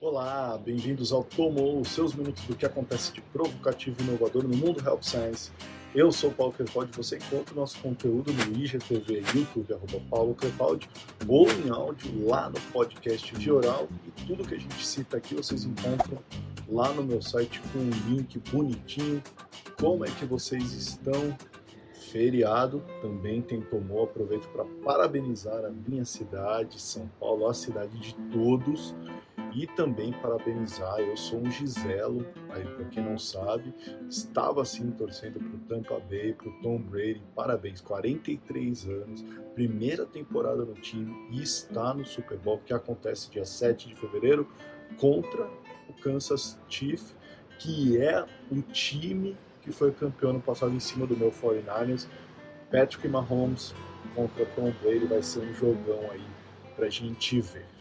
Olá, bem-vindos ao Tomou, seus minutos do que acontece de provocativo e inovador no mundo Help Science. Eu sou o Paulo Crepaldi, você encontra o nosso conteúdo no IGTV, YouTube, arroba Paulo Crepaldi, ou em áudio lá no podcast de oral, e tudo que a gente cita aqui vocês encontram lá no meu site com um link bonitinho. Como é que vocês estão? Feriado também tem Tomou, aproveito para parabenizar a minha cidade, São Paulo, a cidade de todos e também parabenizar, eu sou um Giselo, aí para quem não sabe, estava assim torcendo para o Tampa Bay, para o Tom Brady, parabéns, 43 anos, primeira temporada no time e está no Super Bowl que acontece dia 7 de fevereiro contra o Kansas Chiefs, que é o time que foi campeão no passado em cima do meu 49ers, Patrick Mahomes contra Tom Brady vai ser um jogão aí pra gente ver.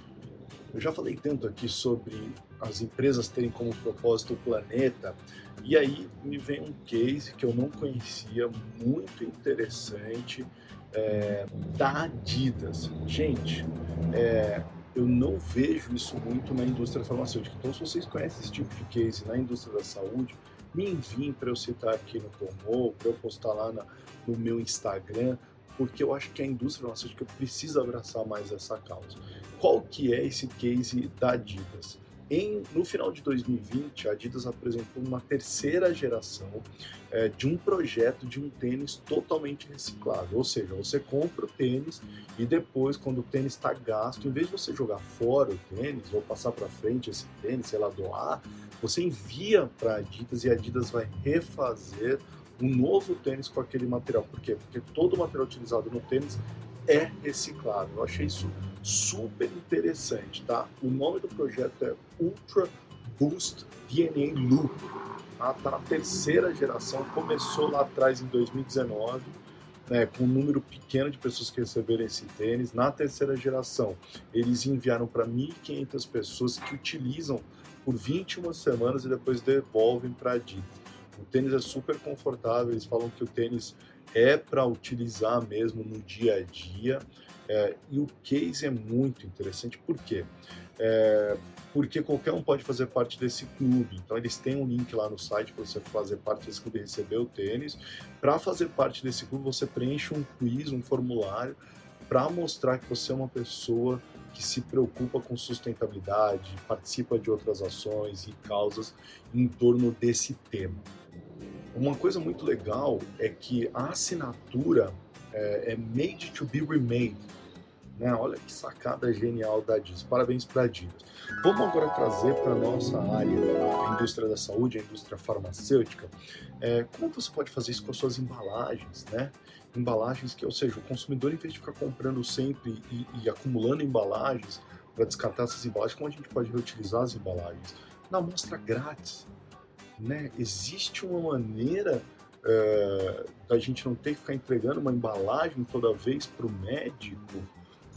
Eu já falei tanto aqui sobre as empresas terem como propósito o planeta, e aí me vem um case que eu não conhecia, muito interessante, é, da Adidas. Gente, é, eu não vejo isso muito na indústria farmacêutica. Então, se vocês conhecem esse tipo de case na indústria da saúde, me enviem para eu citar aqui no Tomou, para eu postar lá na, no meu Instagram, porque eu acho que a indústria farmacêutica precisa abraçar mais essa causa. Qual que é esse case da Adidas? Em, no final de 2020, a Adidas apresentou uma terceira geração é, de um projeto de um tênis totalmente reciclado. Ou seja, você compra o tênis e depois, quando o tênis está gasto, em vez de você jogar fora o tênis ou passar para frente esse tênis, sei lá, doar, você envia para a Adidas e a Adidas vai refazer um novo tênis com aquele material. Por quê? Porque todo o material utilizado no tênis é reciclado. Eu achei isso super interessante, tá? O nome do projeto é Ultra Boost DNA Loop. Tá? tá na terceira geração, começou lá atrás em 2019, né, com um número pequeno de pessoas que receberam esse tênis. Na terceira geração, eles enviaram para 1.500 pessoas que utilizam por 21 semanas e depois devolvem para a Adidas. O tênis é super confortável, eles falam que o tênis é para utilizar mesmo no dia a dia. É, e o case é muito interessante, por quê? É, porque qualquer um pode fazer parte desse clube. Então eles têm um link lá no site para você fazer parte desse clube e receber o tênis. Para fazer parte desse clube, você preenche um quiz, um formulário, para mostrar que você é uma pessoa que se preocupa com sustentabilidade, participa de outras ações e causas em torno desse tema. Uma coisa muito legal é que a assinatura é, é made to be remade. Né? Olha que sacada genial da Adidas. Parabéns para a Adidas. Vamos agora trazer para nossa área, a indústria da saúde, a indústria farmacêutica, é, como você pode fazer isso com as suas embalagens, né? Embalagens que, ou seja, o consumidor, em vez de ficar comprando sempre e, e acumulando embalagens para descartar essas embalagens, como a gente pode reutilizar as embalagens? Na amostra grátis, né? Existe uma maneira é, da gente não ter que ficar entregando uma embalagem toda vez para o médico,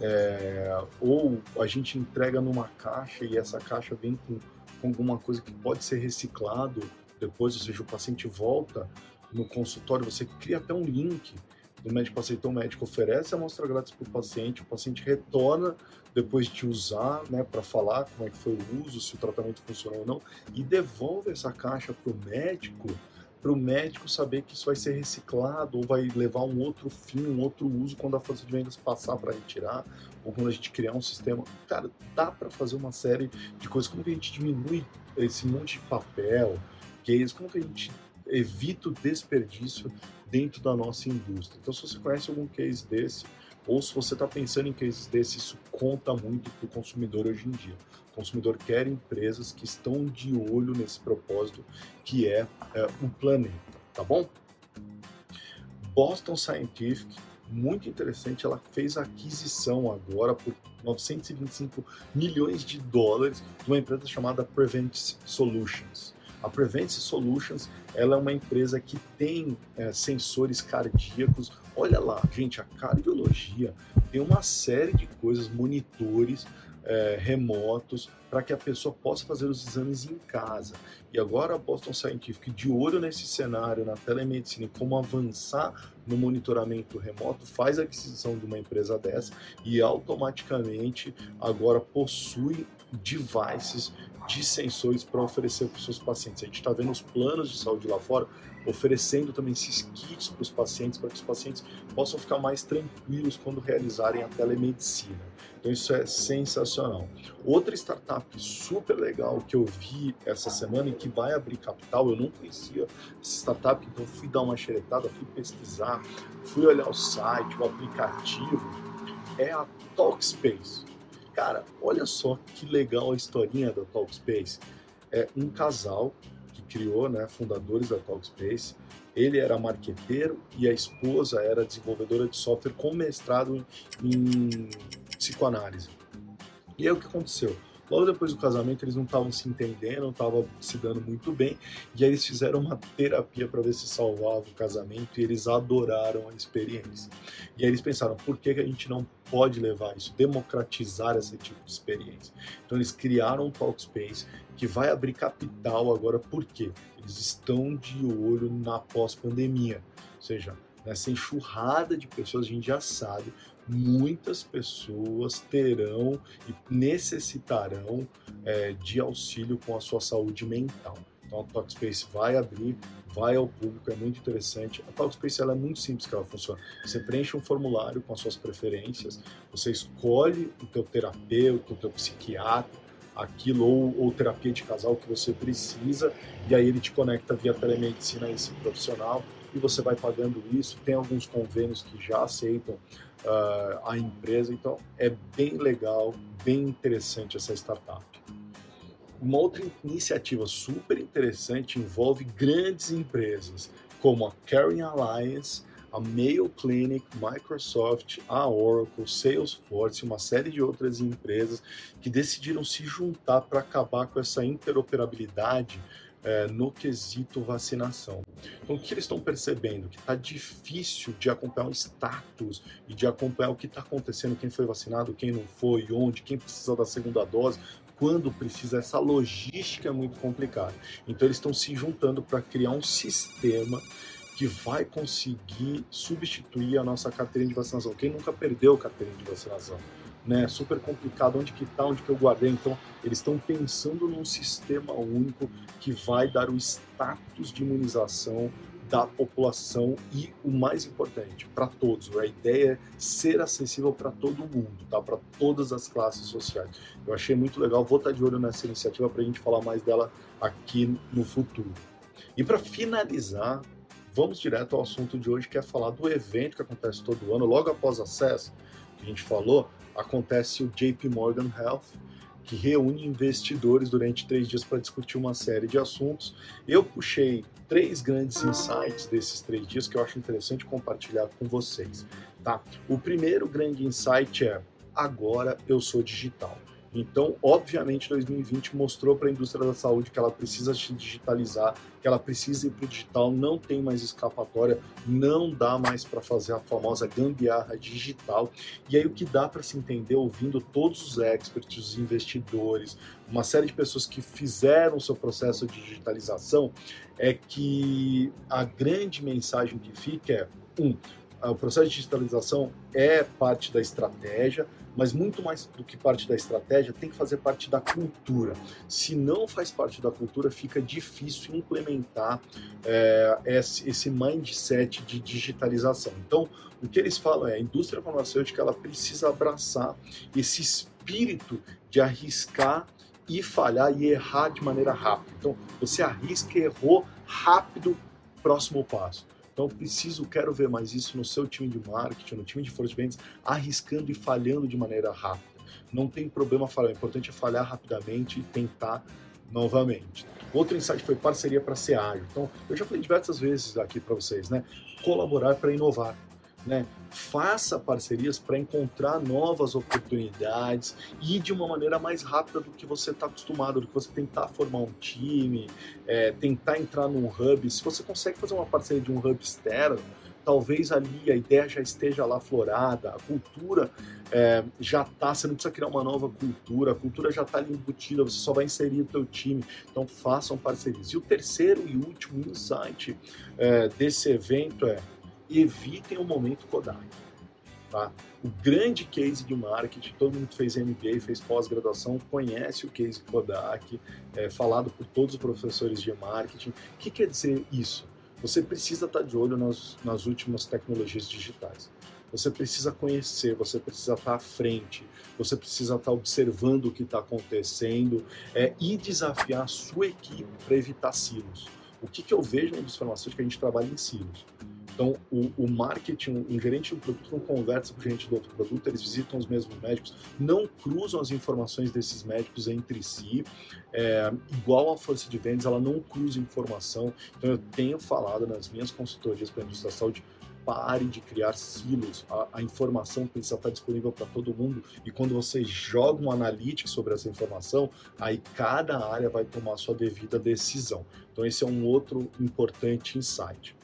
é, ou a gente entrega numa caixa e essa caixa vem com, com, alguma coisa que pode ser reciclado depois, ou seja, o paciente volta no consultório, você cria até um link do médico aceitou, o médico oferece a amostra grátis para o paciente, o paciente retorna depois de usar, né, para falar como é que foi o uso, se o tratamento funcionou ou não, e devolve essa caixa para o médico para o médico saber que isso vai ser reciclado ou vai levar um outro fim, um outro uso quando a força de vendas passar para retirar ou quando a gente criar um sistema. Cara, dá para fazer uma série de coisas. Como que a gente diminui esse monte de papel, como que a gente evita o desperdício dentro da nossa indústria. Então, se você conhece algum case desse, ou se você está pensando em cases desse, isso conta muito para o consumidor hoje em dia. O consumidor quer empresas que estão de olho nesse propósito que é, é o planeta, tá bom? Boston Scientific, muito interessante, ela fez a aquisição agora por 925 milhões de dólares de uma empresa chamada Prevent Solutions. A Prevent Solutions ela é uma empresa que tem é, sensores cardíacos. Olha lá, gente, a cardiologia tem uma série de coisas, monitores é, remotos para que a pessoa possa fazer os exames em casa. E agora a Boston Scientific, de olho nesse cenário, na telemedicina como avançar no monitoramento remoto, faz a aquisição de uma empresa dessa e automaticamente agora possui devices de sensores para oferecer para os seus pacientes. A gente está vendo os planos de saúde lá fora oferecendo também esses kits para os pacientes, para que os pacientes possam ficar mais tranquilos quando realizarem a telemedicina. Então isso é sensacional. Outra startup super legal que eu vi essa semana e que vai abrir capital, eu não conhecia essa startup, então fui dar uma xeretada, fui pesquisar, fui olhar o site, o aplicativo, é a Talkspace. Cara, olha só que legal a historinha da Talkspace. É um casal que criou, né, fundadores da Talkspace. Ele era marqueteiro e a esposa era desenvolvedora de software com mestrado em, em psicoanálise. E aí o que aconteceu? Logo depois do casamento, eles não estavam se entendendo, não estavam se dando muito bem, e aí eles fizeram uma terapia para ver se salvava o casamento, e eles adoraram a experiência. E aí eles pensaram, por que, a gente não pode levar isso, democratizar esse tipo de experiência? Então eles criaram um Talkspace que vai abrir capital agora, por quê? Eles estão de olho na pós-pandemia, ou seja, nessa enxurrada de pessoas, a gente já sabe, muitas pessoas terão e necessitarão é, de auxílio com a sua saúde mental. Então a Talkspace vai abrir, vai ao público, é muito interessante. A Talkspace ela é muito simples que ela funciona. Você preenche um formulário com as suas preferências, você escolhe o teu terapeuta, o teu psiquiatra, aquilo ou, ou terapia de casal que você precisa, e aí ele te conecta via telemedicina a esse profissional e você vai pagando isso. Tem alguns convênios que já aceitam uh, a empresa, então é bem legal, bem interessante essa startup. Uma outra iniciativa super interessante envolve grandes empresas como a Caring Alliance, a Mayo Clinic, Microsoft, a Oracle, Salesforce e uma série de outras empresas que decidiram se juntar para acabar com essa interoperabilidade é, no quesito vacinação. Então, o que eles estão percebendo? Que está difícil de acompanhar o status e de acompanhar o que está acontecendo, quem foi vacinado, quem não foi, onde, quem precisa da segunda dose, quando precisa. Essa logística é muito complicada. Então, eles estão se juntando para criar um sistema que vai conseguir substituir a nossa carteirinha de vacinação. Quem nunca perdeu carteirinha de vacinação? Né, super complicado, onde que está, onde que eu guardei. Então, eles estão pensando num sistema único que vai dar o status de imunização da população e o mais importante, para todos. A ideia é ser acessível para todo mundo, tá? para todas as classes sociais. Eu achei muito legal, vou estar tá de olho nessa iniciativa para a gente falar mais dela aqui no futuro. E para finalizar, vamos direto ao assunto de hoje, que é falar do evento que acontece todo ano, logo após a que a gente falou, acontece o JP Morgan Health, que reúne investidores durante três dias para discutir uma série de assuntos. Eu puxei três grandes insights desses três dias que eu acho interessante compartilhar com vocês. Tá? O primeiro grande insight é: agora eu sou digital. Então, obviamente, 2020 mostrou para a indústria da saúde que ela precisa se digitalizar, que ela precisa ir para o digital, não tem mais escapatória, não dá mais para fazer a famosa gambiarra digital. E aí o que dá para se entender ouvindo todos os experts, os investidores, uma série de pessoas que fizeram o seu processo de digitalização, é que a grande mensagem que fica é, um, o processo de digitalização é parte da estratégia, mas muito mais do que parte da estratégia, tem que fazer parte da cultura. Se não faz parte da cultura, fica difícil implementar é, esse, mindset de digitalização. Então, o que eles falam é a indústria farmacêutica ela precisa abraçar esse espírito de arriscar e falhar e errar de maneira rápida. Então, você arrisca, errou rápido, próximo passo. Então, preciso, quero ver mais isso no seu time de marketing, no time de de vendas, arriscando e falhando de maneira rápida. Não tem problema falhar, o importante é falhar rapidamente e tentar novamente. Outro insight foi parceria para ser ágil. Então, eu já falei diversas vezes aqui para vocês, né? Colaborar para inovar né? Faça parcerias para encontrar novas oportunidades e de uma maneira mais rápida do que você está acostumado, do que você tentar formar um time, é, tentar entrar num hub. Se você consegue fazer uma parceria de um hub externo, talvez ali a ideia já esteja lá florada, a cultura é, já está, você não precisa criar uma nova cultura, a cultura já está ali embutida, você só vai inserir o teu time, então façam parcerias. E o terceiro e último insight é, desse evento é evitem o momento Kodak. Tá? O grande case de marketing, todo mundo que fez MBA, fez pós-graduação, conhece o case Kodak, é, falado por todos os professores de marketing. O que quer dizer isso? Você precisa estar de olho nas, nas últimas tecnologias digitais. Você precisa conhecer, você precisa estar à frente, você precisa estar observando o que está acontecendo é, e desafiar a sua equipe para evitar silos. O que, que eu vejo na indústria farmacêutica? A gente trabalha em silos. Então, o, o marketing, um gerente do produto não conversa com o gerente do outro produto, eles visitam os mesmos médicos, não cruzam as informações desses médicos entre si, é, igual a força de vendas, ela não cruza informação. Então, eu tenho falado nas minhas consultorias para a indústria da saúde, pare de criar silos. A, a, informação precisa estar disponível para todo mundo e quando você joga um analytics sobre essa informação, aí cada área vai tomar sua devida decisão. Então esse é um outro importante insight.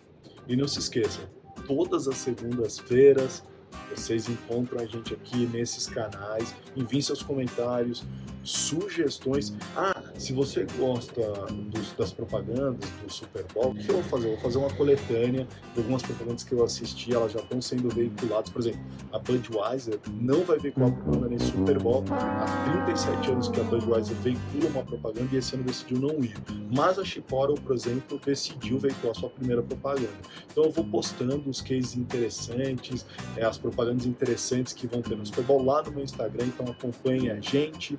E não se esqueçam, todas as segundas-feiras vocês encontram a gente aqui nesses canais. Enviem seus comentários, sugestões. Ah, se você gosta dos, das propagandas do Super Bowl, o que eu vou fazer? Eu vou fazer uma coletânea de algumas propagandas que eu assisti, elas já estão sendo veiculadas. Por exemplo, a Budweiser não vai veicular propaganda nesse Super Bowl. Há 37 anos que a Budweiser veicula uma propaganda e esse ano decidiu não ir. Mas a Chiporo, por exemplo, decidiu veicular sua primeira propaganda. Então eu vou postando os cases interessantes, é, as propagandas interessantes que vão ter no Super Bowl lá no meu Instagram, então acompanhe a gente.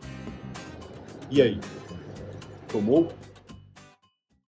E aí? Tomou?